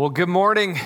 Well, good morning.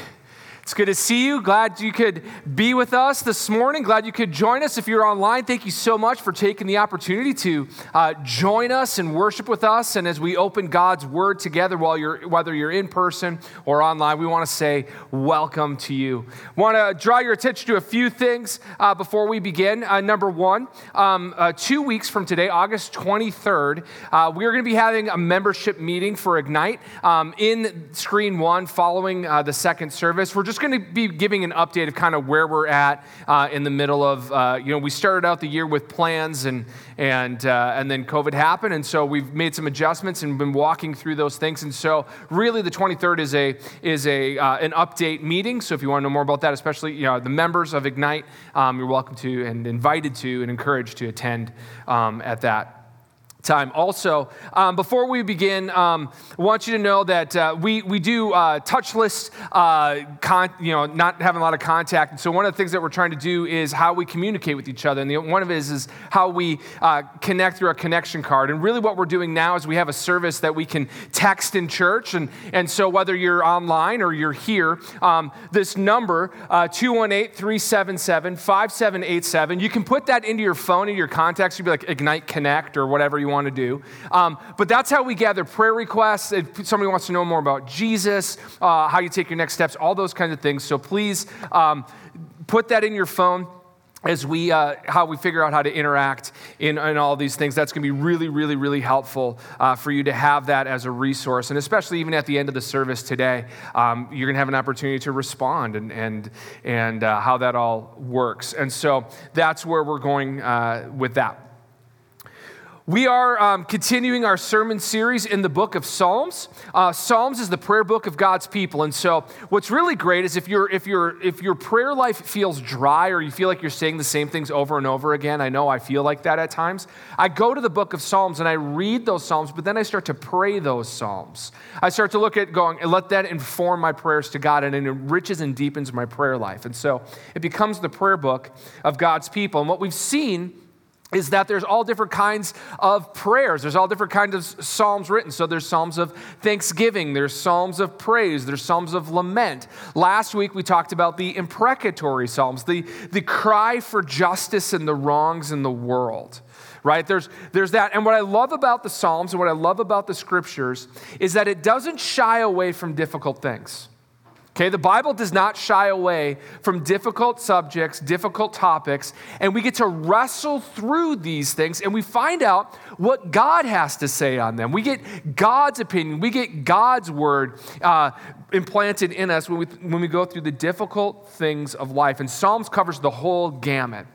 It's good to see you. Glad you could be with us this morning. Glad you could join us. If you're online, thank you so much for taking the opportunity to uh, join us and worship with us. And as we open God's Word together, while you're, whether you're in person or online, we want to say welcome to you. Want to draw your attention to a few things uh, before we begin. Uh, number one, um, uh, two weeks from today, August 23rd, uh, we are going to be having a membership meeting for Ignite um, in Screen One following uh, the second service. We're just just going to be giving an update of kind of where we're at uh, in the middle of, uh, you know, we started out the year with plans and, and, uh, and then COVID happened. And so we've made some adjustments and been walking through those things. And so really the 23rd is, a, is a, uh, an update meeting. So if you want to know more about that, especially you know, the members of Ignite, um, you're welcome to and invited to and encouraged to attend um, at that time. Also, um, before we begin, um, I want you to know that uh, we, we do uh, touchless, uh, con- you know, not having a lot of contact. And so one of the things that we're trying to do is how we communicate with each other. And the, one of it is, is how we uh, connect through a connection card. And really what we're doing now is we have a service that we can text in church. And, and so whether you're online or you're here, um, this number, uh, 218 377 5787, you can put that into your phone and your contacts. You'd be like Ignite Connect or whatever you want to do. Um, but that's how we gather prayer requests. If somebody wants to know more about Jesus, uh, how you take your next steps, all those kinds of things. So please um, put that in your phone as we uh, how we figure out how to interact in, in all these things that's going to be really really really helpful uh, for you to have that as a resource and especially even at the end of the service today um, you're going to have an opportunity to respond and and and uh, how that all works and so that's where we're going uh, with that we are um, continuing our sermon series in the book of Psalms. Uh, Psalms is the prayer book of God's people, and so what's really great is if your if your if your prayer life feels dry or you feel like you're saying the same things over and over again. I know I feel like that at times. I go to the book of Psalms and I read those Psalms, but then I start to pray those Psalms. I start to look at going and let that inform my prayers to God, and it enriches and deepens my prayer life. And so it becomes the prayer book of God's people. And what we've seen is that there's all different kinds of prayers. There's all different kinds of psalms written. So there's psalms of thanksgiving, there's psalms of praise, there's psalms of lament. Last week we talked about the imprecatory psalms, the, the cry for justice and the wrongs in the world. Right? There's, there's that. And what I love about the Psalms and what I love about the scriptures is that it doesn't shy away from difficult things. Okay, the Bible does not shy away from difficult subjects, difficult topics, and we get to wrestle through these things and we find out what God has to say on them. We get God's opinion, we get God's word uh, implanted in us when we, when we go through the difficult things of life. And Psalms covers the whole gamut.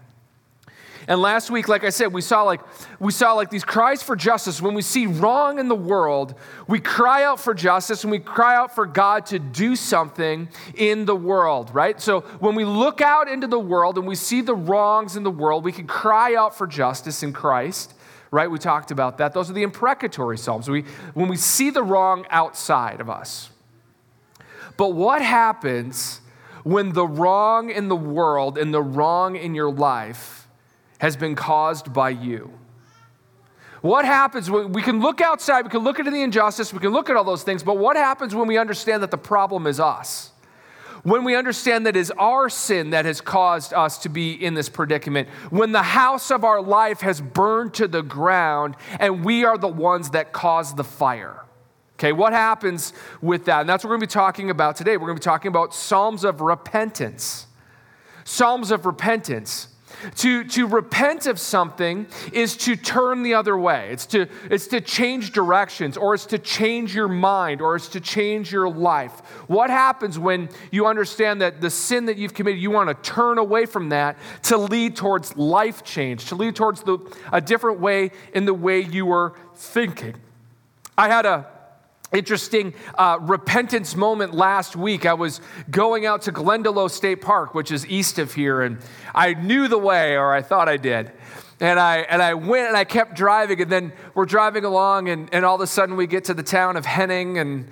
And last week, like I said, we saw like we saw like these cries for justice. When we see wrong in the world, we cry out for justice and we cry out for God to do something in the world, right? So when we look out into the world and we see the wrongs in the world, we can cry out for justice in Christ right? We talked about that. Those are the imprecatory psalms. We, when we see the wrong outside of us. But what happens when the wrong in the world and the wrong in your life has been caused by you. What happens? When we can look outside, we can look into the injustice, we can look at all those things, but what happens when we understand that the problem is us? When we understand that it is our sin that has caused us to be in this predicament, when the house of our life has burned to the ground and we are the ones that caused the fire. Okay, what happens with that? And that's what we're to be talking about today. We're to be talking about Psalms of repentance. Psalms of repentance. To, to repent of something is to turn the other way. It's to, it's to change directions, or it's to change your mind, or it's to change your life. What happens when you understand that the sin that you've committed, you want to turn away from that to lead towards life change, to lead towards the, a different way in the way you were thinking? I had a interesting uh, repentance moment last week. I was going out to Glendalough State Park, which is east of here, and I knew the way, or I thought I did. And I, and I went and I kept driving, and then we're driving along, and, and all of a sudden we get to the town of Henning and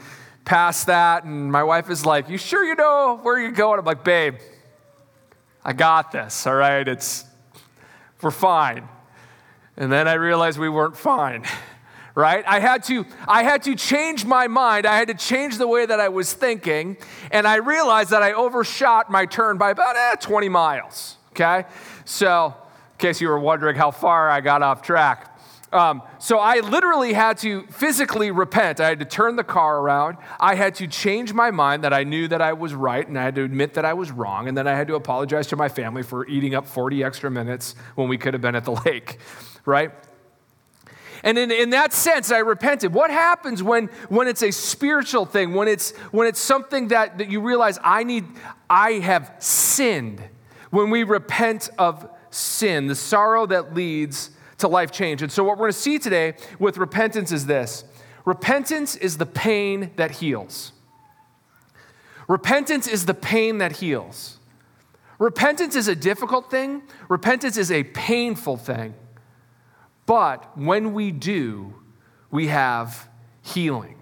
past that, and my wife is like, You sure you know where you're going? I'm like, Babe, I got this, all right? It's, we're fine. And then I realized we weren't fine right? I had to I had to change my mind. I had to change the way that I was thinking, and I realized that I overshot my turn by about eh, 20 miles. Okay, so in case you were wondering how far I got off track. Um, so I literally had to physically repent. I had to turn the car around. I had to change my mind that I knew that I was right, and I had to admit that I was wrong. And then I had to apologize to my family for eating up 40 extra minutes when we could have been at the lake, right? And in, in that sense, I repented. What happens when, when it's a spiritual thing, when it's, when it's something that, that you realize I need, I have sinned? When we repent of sin, the sorrow that leads to life change. And so, what we're going to see today with repentance is this repentance is the pain that heals. Repentance is the pain that heals. Repentance is a difficult thing, repentance is a painful thing. But when we do, we have healing.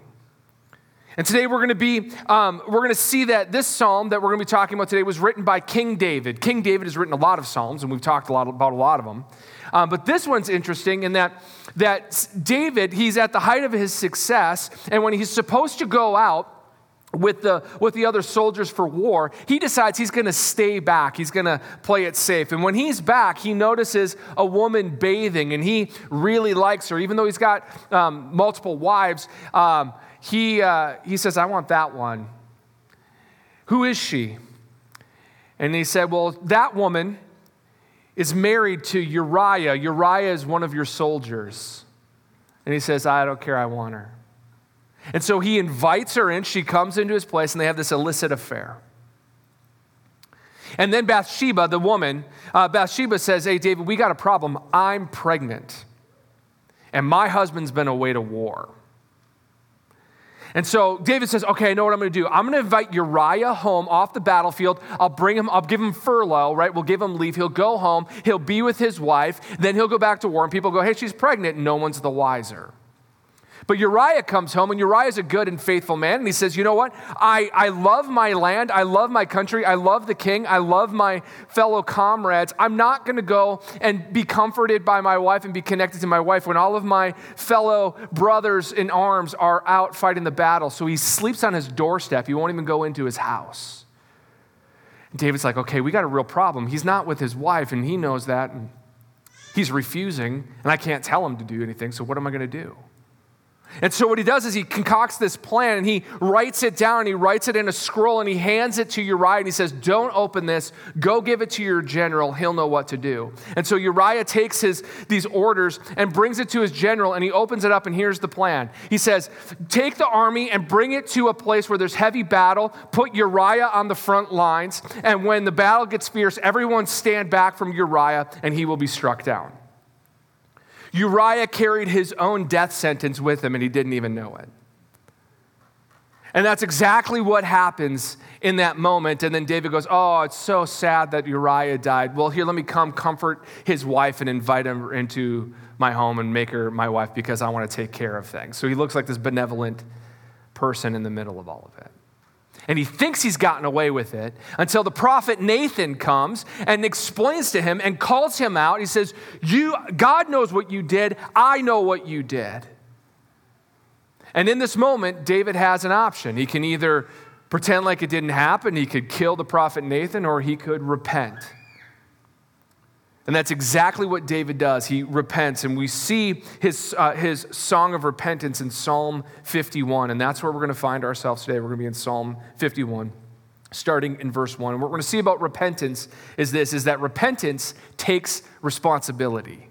And today we're going to be, um, we're going to see that this psalm that we're going to be talking about today was written by King David. King David has written a lot of psalms, and we've talked a lot about a lot of them. Um, but this one's interesting in that, that David, he's at the height of his success, and when he's supposed to go out, with the, with the other soldiers for war, he decides he's going to stay back. He's going to play it safe. And when he's back, he notices a woman bathing and he really likes her. Even though he's got um, multiple wives, um, he, uh, he says, I want that one. Who is she? And he said, Well, that woman is married to Uriah. Uriah is one of your soldiers. And he says, I don't care, I want her. And so he invites her in. She comes into his place, and they have this illicit affair. And then Bathsheba, the woman, uh, Bathsheba says, Hey, David, we got a problem. I'm pregnant, and my husband's been away to war. And so David says, okay, I know what I'm going to do. I'm going to invite Uriah home off the battlefield. I'll bring him, I'll give him furlough, right? We'll give him leave. He'll go home. He'll be with his wife. Then he'll go back to war. And people go, hey, she's pregnant. No one's the wiser. But Uriah comes home, and Uriah is a good and faithful man. And he says, You know what? I, I love my land. I love my country. I love the king. I love my fellow comrades. I'm not going to go and be comforted by my wife and be connected to my wife when all of my fellow brothers in arms are out fighting the battle. So he sleeps on his doorstep. He won't even go into his house. And David's like, Okay, we got a real problem. He's not with his wife, and he knows that. And he's refusing, and I can't tell him to do anything. So what am I going to do? And so what he does is he concocts this plan and he writes it down and he writes it in a scroll and he hands it to Uriah and he says, Don't open this. Go give it to your general. He'll know what to do. And so Uriah takes his, these orders and brings it to his general and he opens it up and here's the plan. He says, Take the army and bring it to a place where there's heavy battle. Put Uriah on the front lines. And when the battle gets fierce, everyone stand back from Uriah and he will be struck down. Uriah carried his own death sentence with him and he didn't even know it. And that's exactly what happens in that moment. And then David goes, Oh, it's so sad that Uriah died. Well, here, let me come comfort his wife and invite him into my home and make her my wife because I want to take care of things. So he looks like this benevolent person in the middle of all of it and he thinks he's gotten away with it until the prophet Nathan comes and explains to him and calls him out. He says, "You God knows what you did. I know what you did." And in this moment, David has an option. He can either pretend like it didn't happen, he could kill the prophet Nathan, or he could repent. And that's exactly what David does. He repents, and we see his, uh, his song of repentance in Psalm 51. And that's where we're going to find ourselves today. We're going to be in Psalm 51, starting in verse 1. And what we're going to see about repentance is this is that repentance takes responsibility.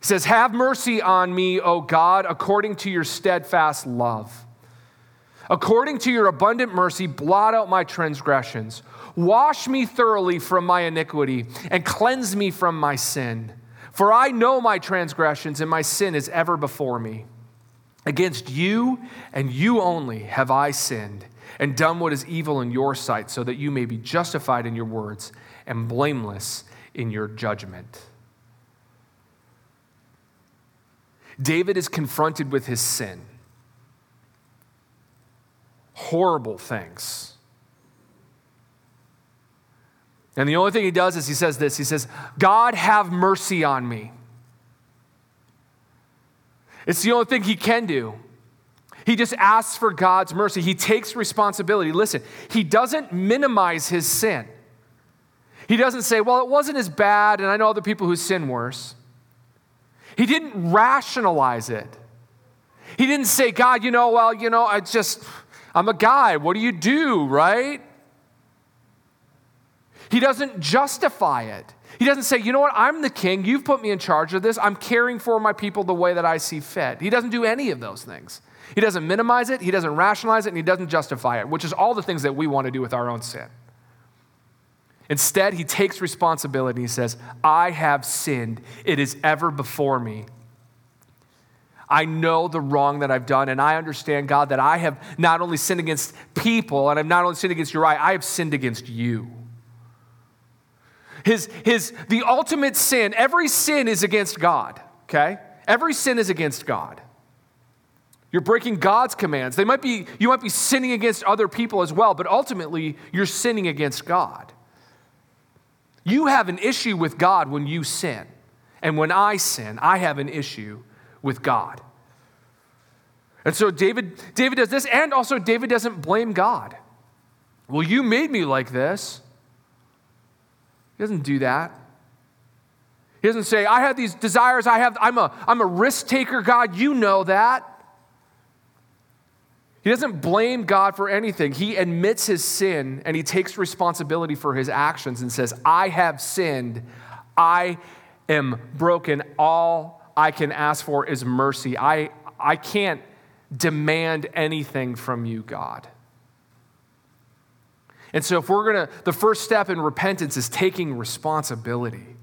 He says, Have mercy on me, O God, according to your steadfast love. According to your abundant mercy, blot out my transgressions. Wash me thoroughly from my iniquity and cleanse me from my sin. For I know my transgressions, and my sin is ever before me. Against you and you only have I sinned and done what is evil in your sight, so that you may be justified in your words and blameless in your judgment. David is confronted with his sin. Horrible things And the only thing he does is he says this He says, God, have mercy on me. It's the only thing he can do. He just asks for God's mercy. He takes responsibility. Listen, he doesn't minimize his sin. He doesn't say, well, it wasn't as bad, and I know other people who sin worse. He didn't rationalize it. He didn't say, God, you know, well, you know, I just, I'm a guy. What do you do, right? He doesn't justify it. He doesn't say, you know what, I'm the king. You've put me in charge of this. I'm caring for my people the way that I see fit. He doesn't do any of those things. He doesn't minimize it, he doesn't rationalize it, and he doesn't justify it, which is all the things that we want to do with our own sin. Instead, he takes responsibility. He says, I have sinned. It is ever before me. I know the wrong that I've done, and I understand, God, that I have not only sinned against people, and I've not only sinned against Uriah, I have sinned against you. His, his, the ultimate sin, every sin is against God, okay? Every sin is against God. You're breaking God's commands. They might be, you might be sinning against other people as well, but ultimately, you're sinning against God. You have an issue with God when you sin. And when I sin, I have an issue with God. And so David, David does this, and also David doesn't blame God. Well, you made me like this. He doesn't do that. He doesn't say, I have these desires, I have, I'm a, I'm a risk taker, God, you know that. He doesn't blame God for anything. He admits his sin and he takes responsibility for his actions and says, I have sinned. I am broken. All I can ask for is mercy. I, I can't demand anything from you, God. And so, if we're going to, the first step in repentance is taking responsibility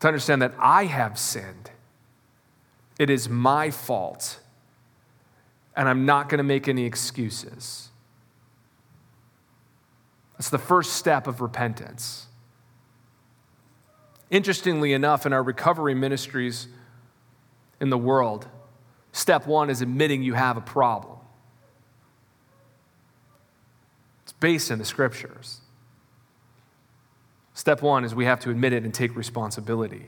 to understand that I have sinned. It is my fault, and I'm not going to make any excuses. That's the first step of repentance. Interestingly enough, in our recovery ministries in the world, step one is admitting you have a problem. It's based in the scriptures. Step one is we have to admit it and take responsibility,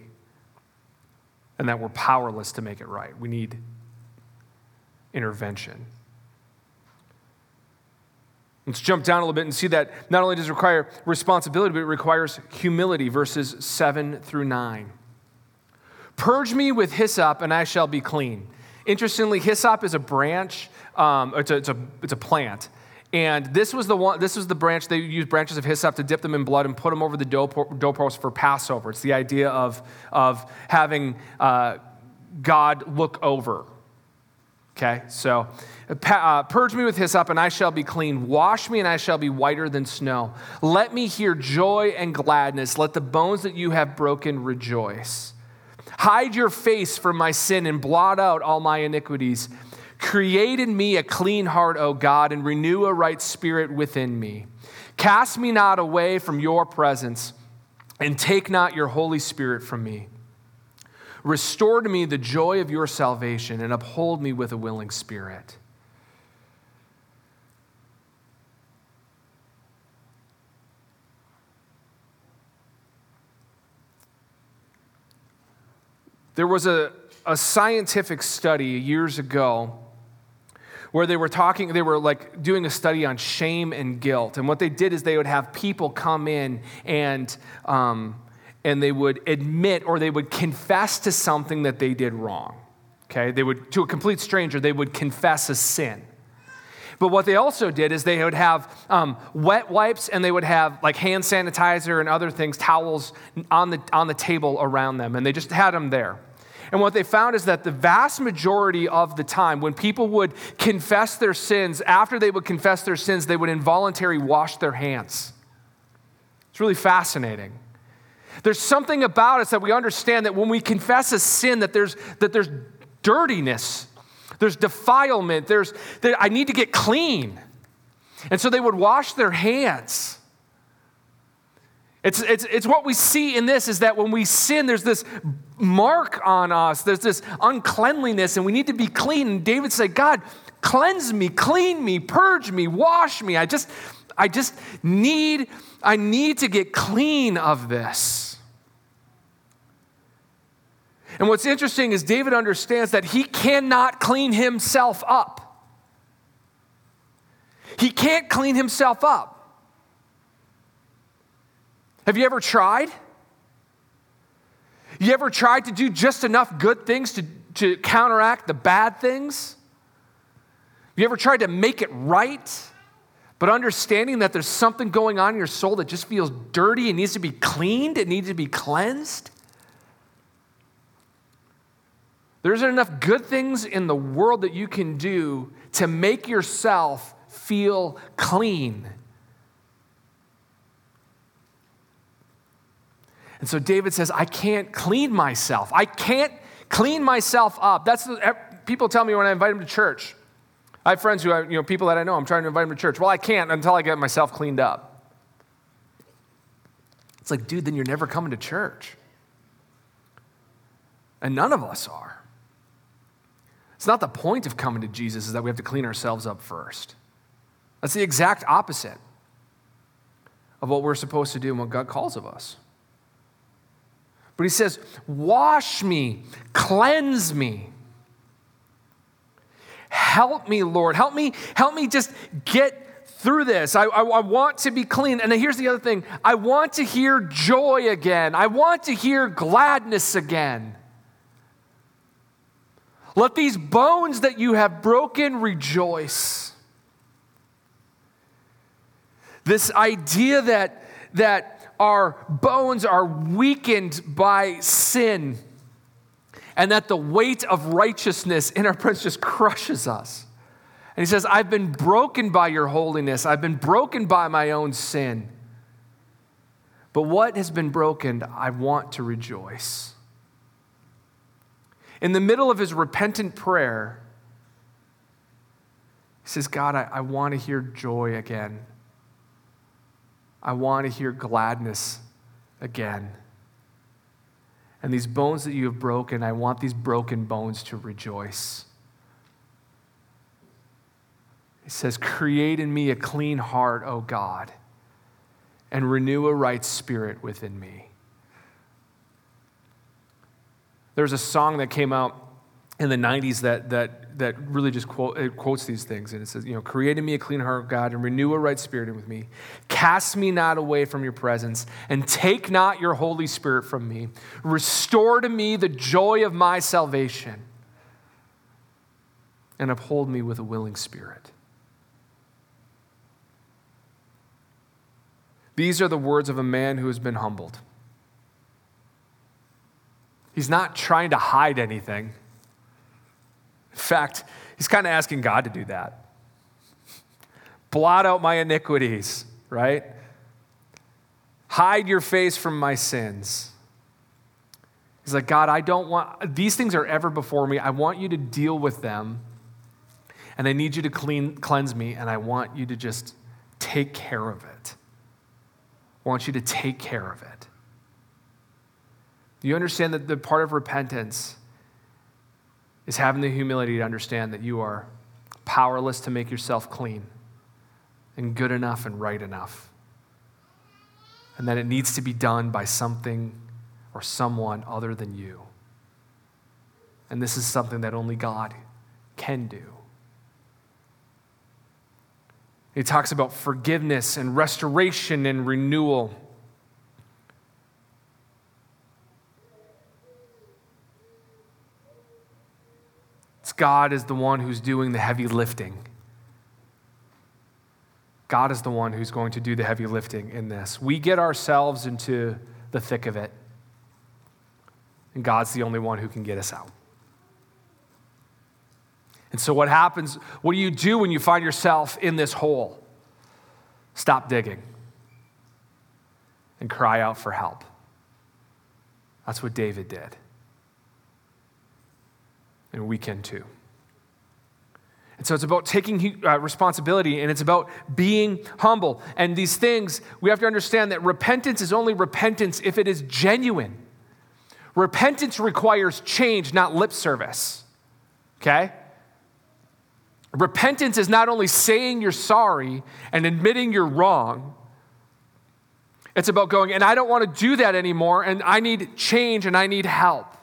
and that we're powerless to make it right. We need intervention. Let's jump down a little bit and see that not only does it require responsibility, but it requires humility, verses 7 through 9. Purge me with hyssop, and I shall be clean. Interestingly, hyssop is a branch, um, it's, a, it's, a, it's a plant and this was the one, this was the branch, they used branches of hyssop to dip them in blood and put them over the doorpost for Passover. It's the idea of, of having uh, God look over. Okay, so uh, purge me with hyssop and I shall be clean. Wash me and I shall be whiter than snow. Let me hear joy and gladness. Let the bones that you have broken rejoice. Hide your face from my sin and blot out all my iniquities. Create in me a clean heart, O God, and renew a right spirit within me. Cast me not away from your presence, and take not your Holy Spirit from me. Restore to me the joy of your salvation, and uphold me with a willing spirit. There was a, a scientific study years ago where they were talking, they were like doing a study on shame and guilt. And what they did is they would have people come in and, um, and they would admit or they would confess to something that they did wrong. Okay? They would, to a complete stranger, they would confess a sin. But what they also did is they would have um, wet wipes and they would have like hand sanitizer and other things, towels on the, on the table around them. And they just had them there. And what they found is that the vast majority of the time, when people would confess their sins, after they would confess their sins, they would involuntarily wash their hands. It's really fascinating. There's something about us that we understand that when we confess a sin, that there's, that there's dirtiness, there's defilement, there's, that I need to get clean. And so they would wash their hands. It's, it's, it's what we see in this is that when we sin, there's this mark on us, there's this uncleanliness, and we need to be clean. And David said, God, cleanse me, clean me, purge me, wash me. I just, I just need, I need to get clean of this. And what's interesting is David understands that he cannot clean himself up. He can't clean himself up. Have you ever tried? You ever tried to do just enough good things to, to counteract the bad things? You ever tried to make it right, but understanding that there's something going on in your soul that just feels dirty and needs to be cleaned, it needs to be cleansed? There isn't enough good things in the world that you can do to make yourself feel clean. And so David says, I can't clean myself. I can't clean myself up. That's the, people tell me when I invite them to church. I have friends who, I, you know, people that I know, I'm trying to invite them to church. Well, I can't until I get myself cleaned up. It's like, dude, then you're never coming to church. And none of us are. It's not the point of coming to Jesus is that we have to clean ourselves up first. That's the exact opposite of what we're supposed to do and what God calls of us. But he says, Wash me, cleanse me. Help me, Lord. Help me, help me just get through this. I, I, I, want to be clean. And here's the other thing I want to hear joy again, I want to hear gladness again. Let these bones that you have broken rejoice. This idea that, that our bones are weakened by sin and that the weight of righteousness in our presence just crushes us. And he says, I've been broken by your holiness, I've been broken by my own sin. But what has been broken, I want to rejoice. In the middle of his repentant prayer, he says, God, I, I want to hear joy again. I want to hear gladness again. And these bones that you have broken, I want these broken bones to rejoice. He says, Create in me a clean heart, O God, and renew a right spirit within me. There's a song that came out in the 90s that, that, that really just quote, quotes these things. And it says, you know, create in me a clean heart, God, and renew a right spirit with me. Cast me not away from your presence, and take not your Holy Spirit from me. Restore to me the joy of my salvation, and uphold me with a willing spirit. These are the words of a man who has been humbled. He's not trying to hide anything. Fact, he's kind of asking God to do that. Blot out my iniquities, right? Hide your face from my sins. He's like, God, I don't want, these things are ever before me. I want you to deal with them. And I need you to clean, cleanse me, and I want you to just take care of it. I want you to take care of it. Do you understand that the part of repentance is having the humility to understand that you are powerless to make yourself clean and good enough and right enough? And that it needs to be done by something or someone other than you. And this is something that only God can do. He talks about forgiveness and restoration and renewal. God is the one who's doing the heavy lifting. God is the one who's going to do the heavy lifting in this. We get ourselves into the thick of it, and God's the only one who can get us out. And so, what happens? What do you do when you find yourself in this hole? Stop digging and cry out for help. That's what David did and we can too. And so it's about taking uh, responsibility and it's about being humble. And these things, we have to understand that repentance is only repentance if it is genuine. Repentance requires change, not lip service. Okay? Repentance is not only saying you're sorry and admitting you're wrong, it's about going, and I don't want to do that anymore, and I need change and I need help.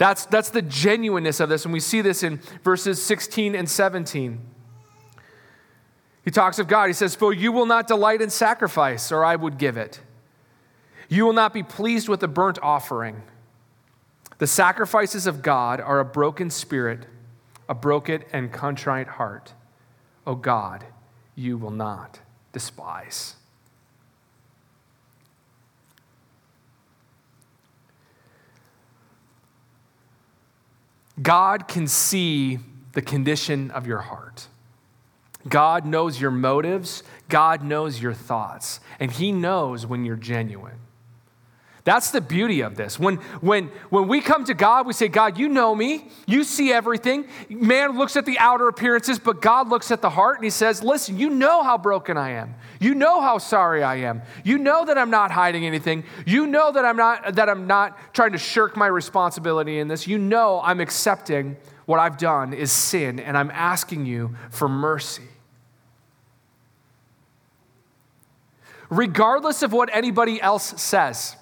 That's, that's the genuineness of this, and we see this in verses 16 and 17. He talks of God. He says, For you will not delight in sacrifice, or I would give it. You will not be pleased with a burnt offering. The sacrifices of God are a broken spirit, a broken and contrite heart. O God, you will not despise. God can see the condition of your heart. God knows your motives. God knows your thoughts. And He knows when you're genuine. That's the beauty of this. When, when, when we come to God, we say, God, you know me. You see everything. Man looks at the outer appearances, but God looks at the heart and he says, Listen, you know how broken I am. You know how sorry I am. You know that I'm not hiding anything. You know that I'm not, that I'm not trying to shirk my responsibility in this. You know I'm accepting what I've done is sin and I'm asking you for mercy. Regardless of what anybody else says,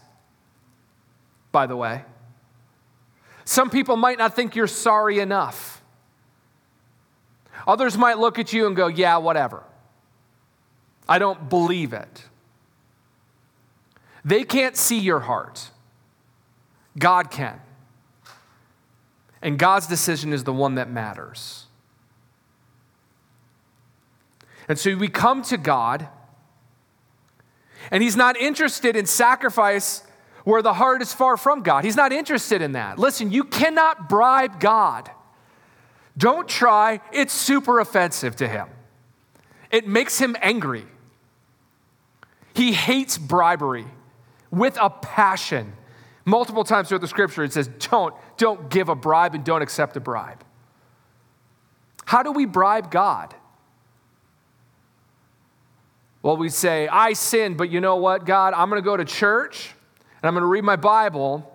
by the way. Some people might not think you're sorry enough. Others might look at you and go, yeah, whatever. I don't believe it. They can't see your heart. God can. And God's decision is the one that matters. And so we come to God, and He's not interested in sacrifice where the heart is far from God. He's not interested in that. Listen, you cannot bribe God. Don't try, it's super offensive to him. It makes him angry. He hates bribery with a passion. Multiple times throughout the scripture, it says, don't, don't give a bribe and don't accept a bribe. How do we bribe God? Well, we say, I sinned, but you know what, God? I'm going to go to church and I'm going to read my Bible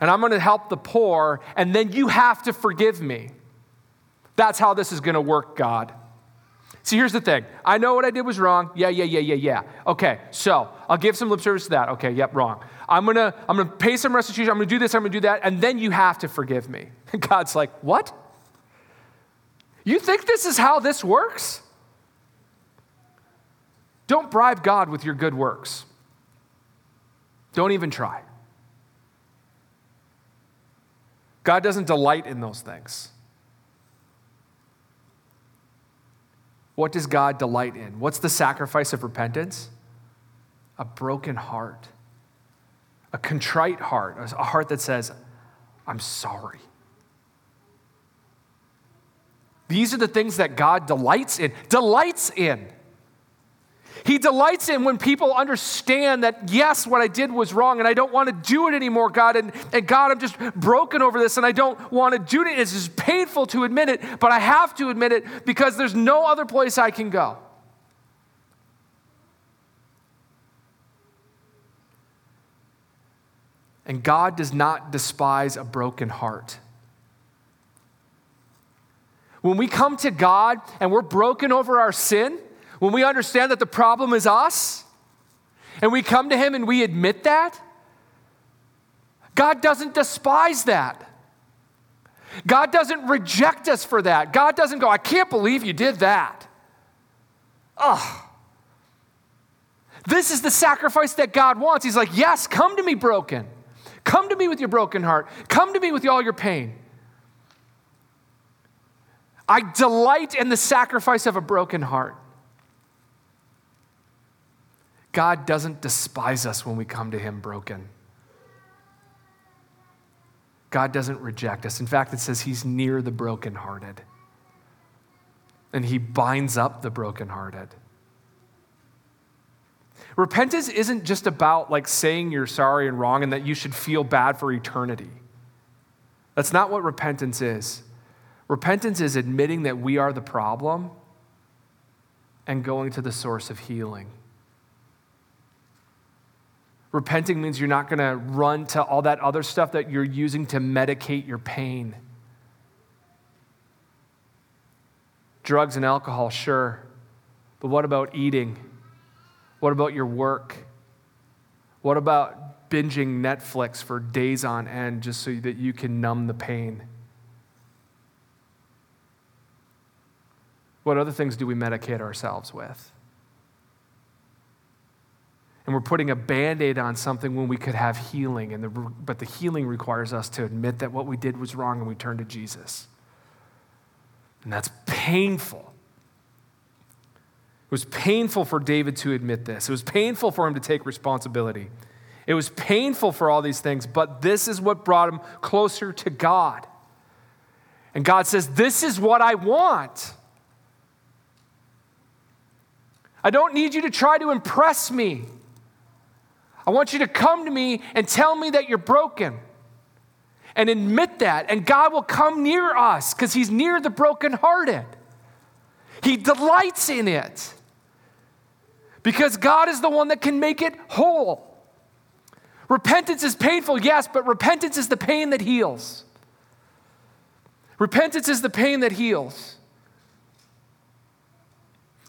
and I'm going to help the poor, and then you have to forgive me. That's how this is going to work, God. See, here's the thing. I know what I did was wrong. Yeah, yeah, yeah, yeah, yeah. Okay, so I'll give some lip service to that. Okay, yep, wrong. I'm gonna, I'm gonna pay some restitution. I'm gonna do this. I'm gonna do that, and then you have to forgive me. And God's like, what? You think this is how this works? Don't bribe God with your good works. Don't even try. God doesn't delight in those things. What does God delight in? What's the sacrifice of repentance? A broken heart, a contrite heart, a heart that says, I'm sorry. These are the things that God delights in. Delights in. He delights in when people understand that, yes, what I did was wrong and I don't want to do it anymore, God. And, and God, I'm just broken over this and I don't want to do it. It's just painful to admit it, but I have to admit it because there's no other place I can go. And God does not despise a broken heart. When we come to God and we're broken over our sin, when we understand that the problem is us, and we come to Him and we admit that, God doesn't despise that. God doesn't reject us for that. God doesn't go, I can't believe you did that. Ugh. This is the sacrifice that God wants. He's like, Yes, come to me broken. Come to me with your broken heart. Come to me with all your pain. I delight in the sacrifice of a broken heart. God doesn't despise us when we come to Him broken. God doesn't reject us. In fact, it says He's near the brokenhearted, and He binds up the brokenhearted. Repentance isn't just about like saying you're sorry and wrong and that you should feel bad for eternity. That's not what repentance is. Repentance is admitting that we are the problem and going to the source of healing. Repenting means you're not going to run to all that other stuff that you're using to medicate your pain. Drugs and alcohol, sure. But what about eating? What about your work? What about binging Netflix for days on end just so that you can numb the pain? What other things do we medicate ourselves with? And we're putting a band aid on something when we could have healing. And the, but the healing requires us to admit that what we did was wrong and we turn to Jesus. And that's painful. It was painful for David to admit this. It was painful for him to take responsibility. It was painful for all these things, but this is what brought him closer to God. And God says, This is what I want. I don't need you to try to impress me. I want you to come to me and tell me that you're broken and admit that. And God will come near us because He's near the brokenhearted. He delights in it because God is the one that can make it whole. Repentance is painful, yes, but repentance is the pain that heals. Repentance is the pain that heals.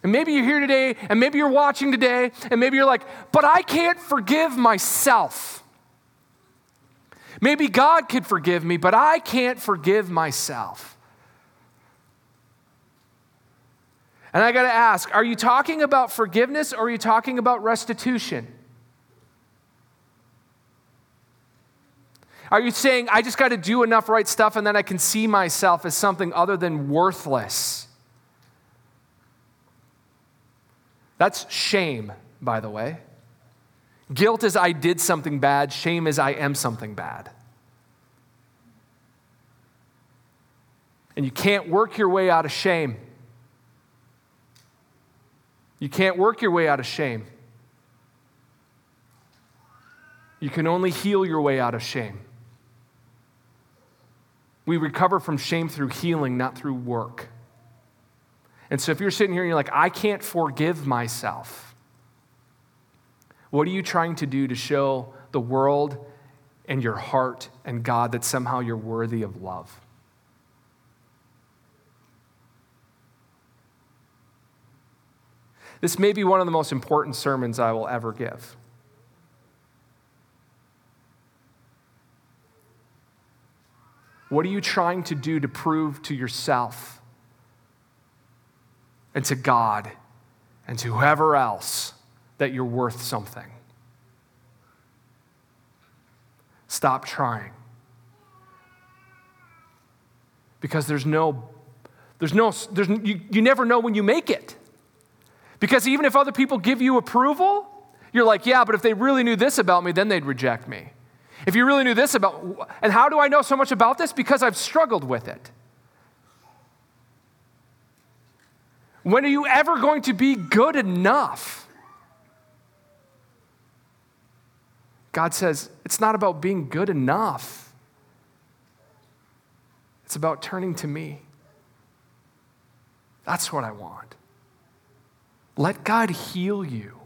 And maybe you're here today, and maybe you're watching today, and maybe you're like, but I can't forgive myself. Maybe God could forgive me, but I can't forgive myself. And I got to ask are you talking about forgiveness or are you talking about restitution? Are you saying, I just got to do enough right stuff and then I can see myself as something other than worthless? That's shame, by the way. Guilt is I did something bad, shame is I am something bad. And you can't work your way out of shame. You can't work your way out of shame. You can only heal your way out of shame. We recover from shame through healing, not through work. And so if you're sitting here and you're like, I can't forgive myself, what are you trying to do to show the world and your heart and God that somehow you're worthy of love? This may be one of the most important sermons I will ever give. What are you trying to do to prove to yourself and to God and to whoever else that you're worth something. Stop trying. Because there's no, there's no, there's, you, you never know when you make it. Because even if other people give you approval, you're like, yeah, but if they really knew this about me, then they'd reject me. If you really knew this about, and how do I know so much about this? Because I've struggled with it. When are you ever going to be good enough? God says it's not about being good enough, it's about turning to me. That's what I want. Let God heal you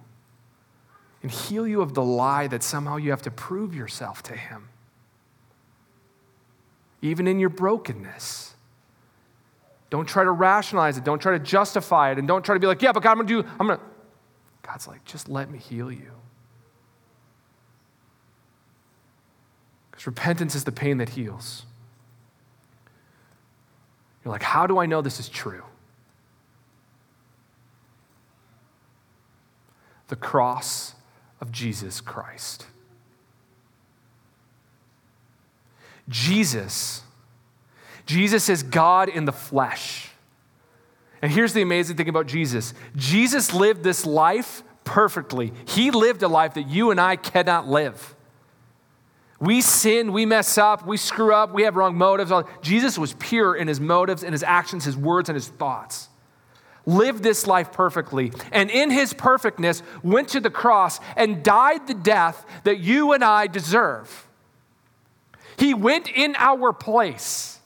and heal you of the lie that somehow you have to prove yourself to Him, even in your brokenness. Don't try to rationalize it. Don't try to justify it. And don't try to be like, yeah, but God, I'm going to do, I'm going to. God's like, just let me heal you. Because repentance is the pain that heals. You're like, how do I know this is true? The cross of Jesus Christ. Jesus Jesus is God in the flesh. And here's the amazing thing about Jesus Jesus lived this life perfectly. He lived a life that you and I cannot live. We sin, we mess up, we screw up, we have wrong motives. Jesus was pure in his motives, in his actions, his words, and his thoughts. Lived this life perfectly, and in his perfectness went to the cross and died the death that you and I deserve. He went in our place.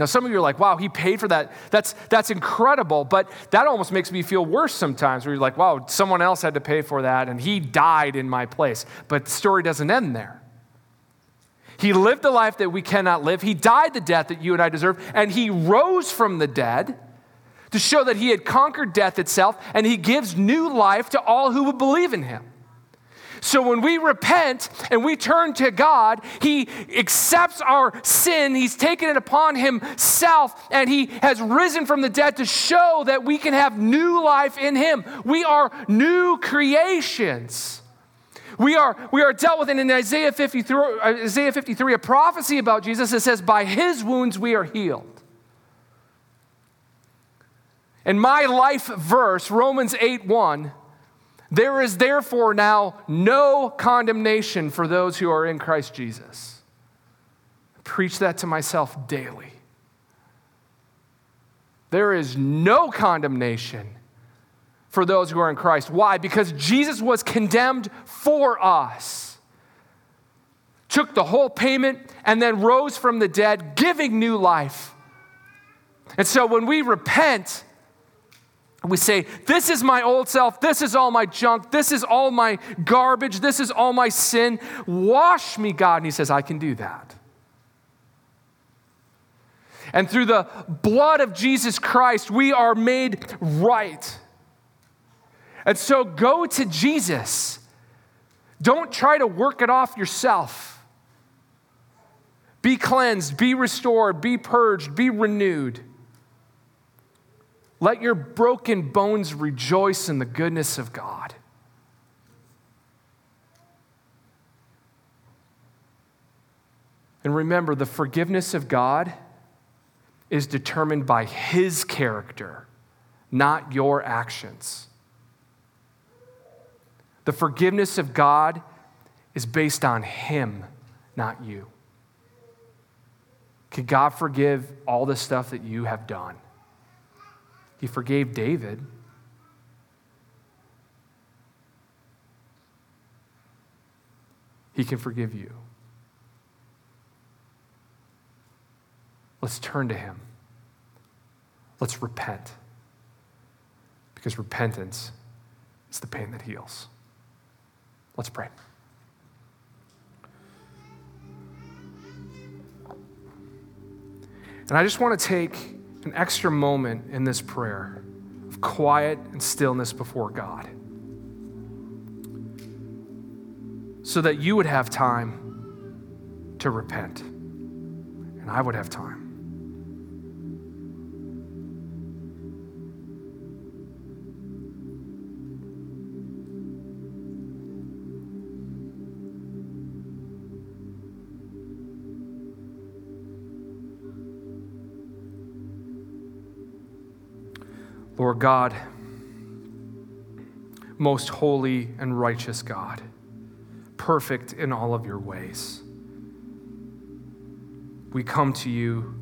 Now, some of you are like, wow, he paid for that. That's, that's incredible. But that almost makes me feel worse sometimes, where you're like, wow, someone else had to pay for that and he died in my place. But the story doesn't end there. He lived the life that we cannot live, he died the death that you and I deserve, and he rose from the dead to show that he had conquered death itself, and he gives new life to all who would believe in him. So when we repent and we turn to God, He accepts our sin. He's taken it upon Himself and He has risen from the dead to show that we can have new life in Him. We are new creations. We are, we are dealt with in Isaiah 53, uh, Isaiah 53, a prophecy about Jesus that says, By His wounds we are healed. And my life verse, Romans 8 1, there is therefore now no condemnation for those who are in Christ Jesus. I preach that to myself daily. There is no condemnation for those who are in Christ. Why? Because Jesus was condemned for us, took the whole payment, and then rose from the dead, giving new life. And so when we repent, we say, This is my old self. This is all my junk. This is all my garbage. This is all my sin. Wash me, God. And He says, I can do that. And through the blood of Jesus Christ, we are made right. And so go to Jesus. Don't try to work it off yourself. Be cleansed, be restored, be purged, be renewed. Let your broken bones rejoice in the goodness of God. And remember, the forgiveness of God is determined by His character, not your actions. The forgiveness of God is based on Him, not you. Could God forgive all the stuff that you have done? He forgave David. He can forgive you. Let's turn to Him. Let's repent. Because repentance is the pain that heals. Let's pray. And I just want to take an extra moment in this prayer of quiet and stillness before God so that you would have time to repent and I would have time. Lord God, most holy and righteous God, perfect in all of your ways. We come to you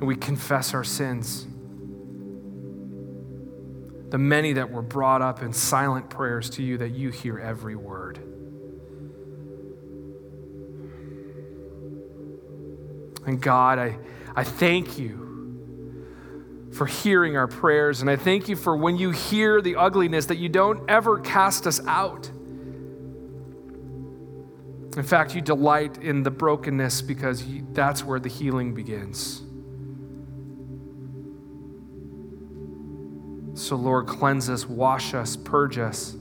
and we confess our sins. The many that were brought up in silent prayers to you, that you hear every word. And God, I I thank you for hearing our prayers. And I thank you for when you hear the ugliness that you don't ever cast us out. In fact, you delight in the brokenness because you, that's where the healing begins. So, Lord, cleanse us, wash us, purge us.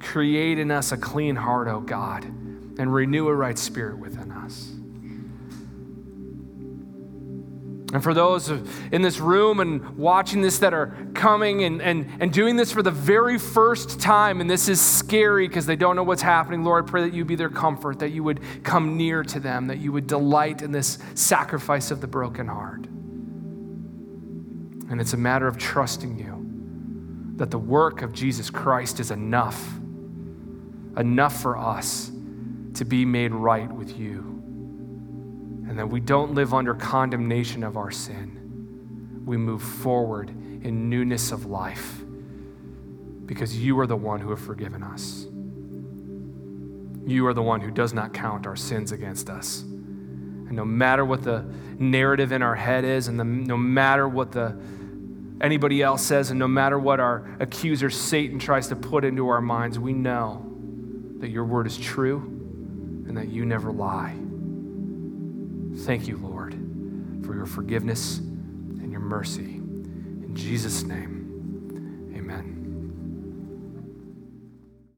Create in us a clean heart, O oh God, and renew a right spirit within us. And for those in this room and watching this that are coming and, and, and doing this for the very first time, and this is scary because they don't know what's happening, Lord, I pray that you be their comfort, that you would come near to them, that you would delight in this sacrifice of the broken heart. And it's a matter of trusting you that the work of Jesus Christ is enough, enough for us to be made right with you and that we don't live under condemnation of our sin. We move forward in newness of life because you are the one who have forgiven us. You are the one who does not count our sins against us. And no matter what the narrative in our head is, and the, no matter what the anybody else says, and no matter what our accuser Satan tries to put into our minds, we know that your word is true and that you never lie. Thank you, Lord, for your forgiveness and your mercy. In Jesus' name.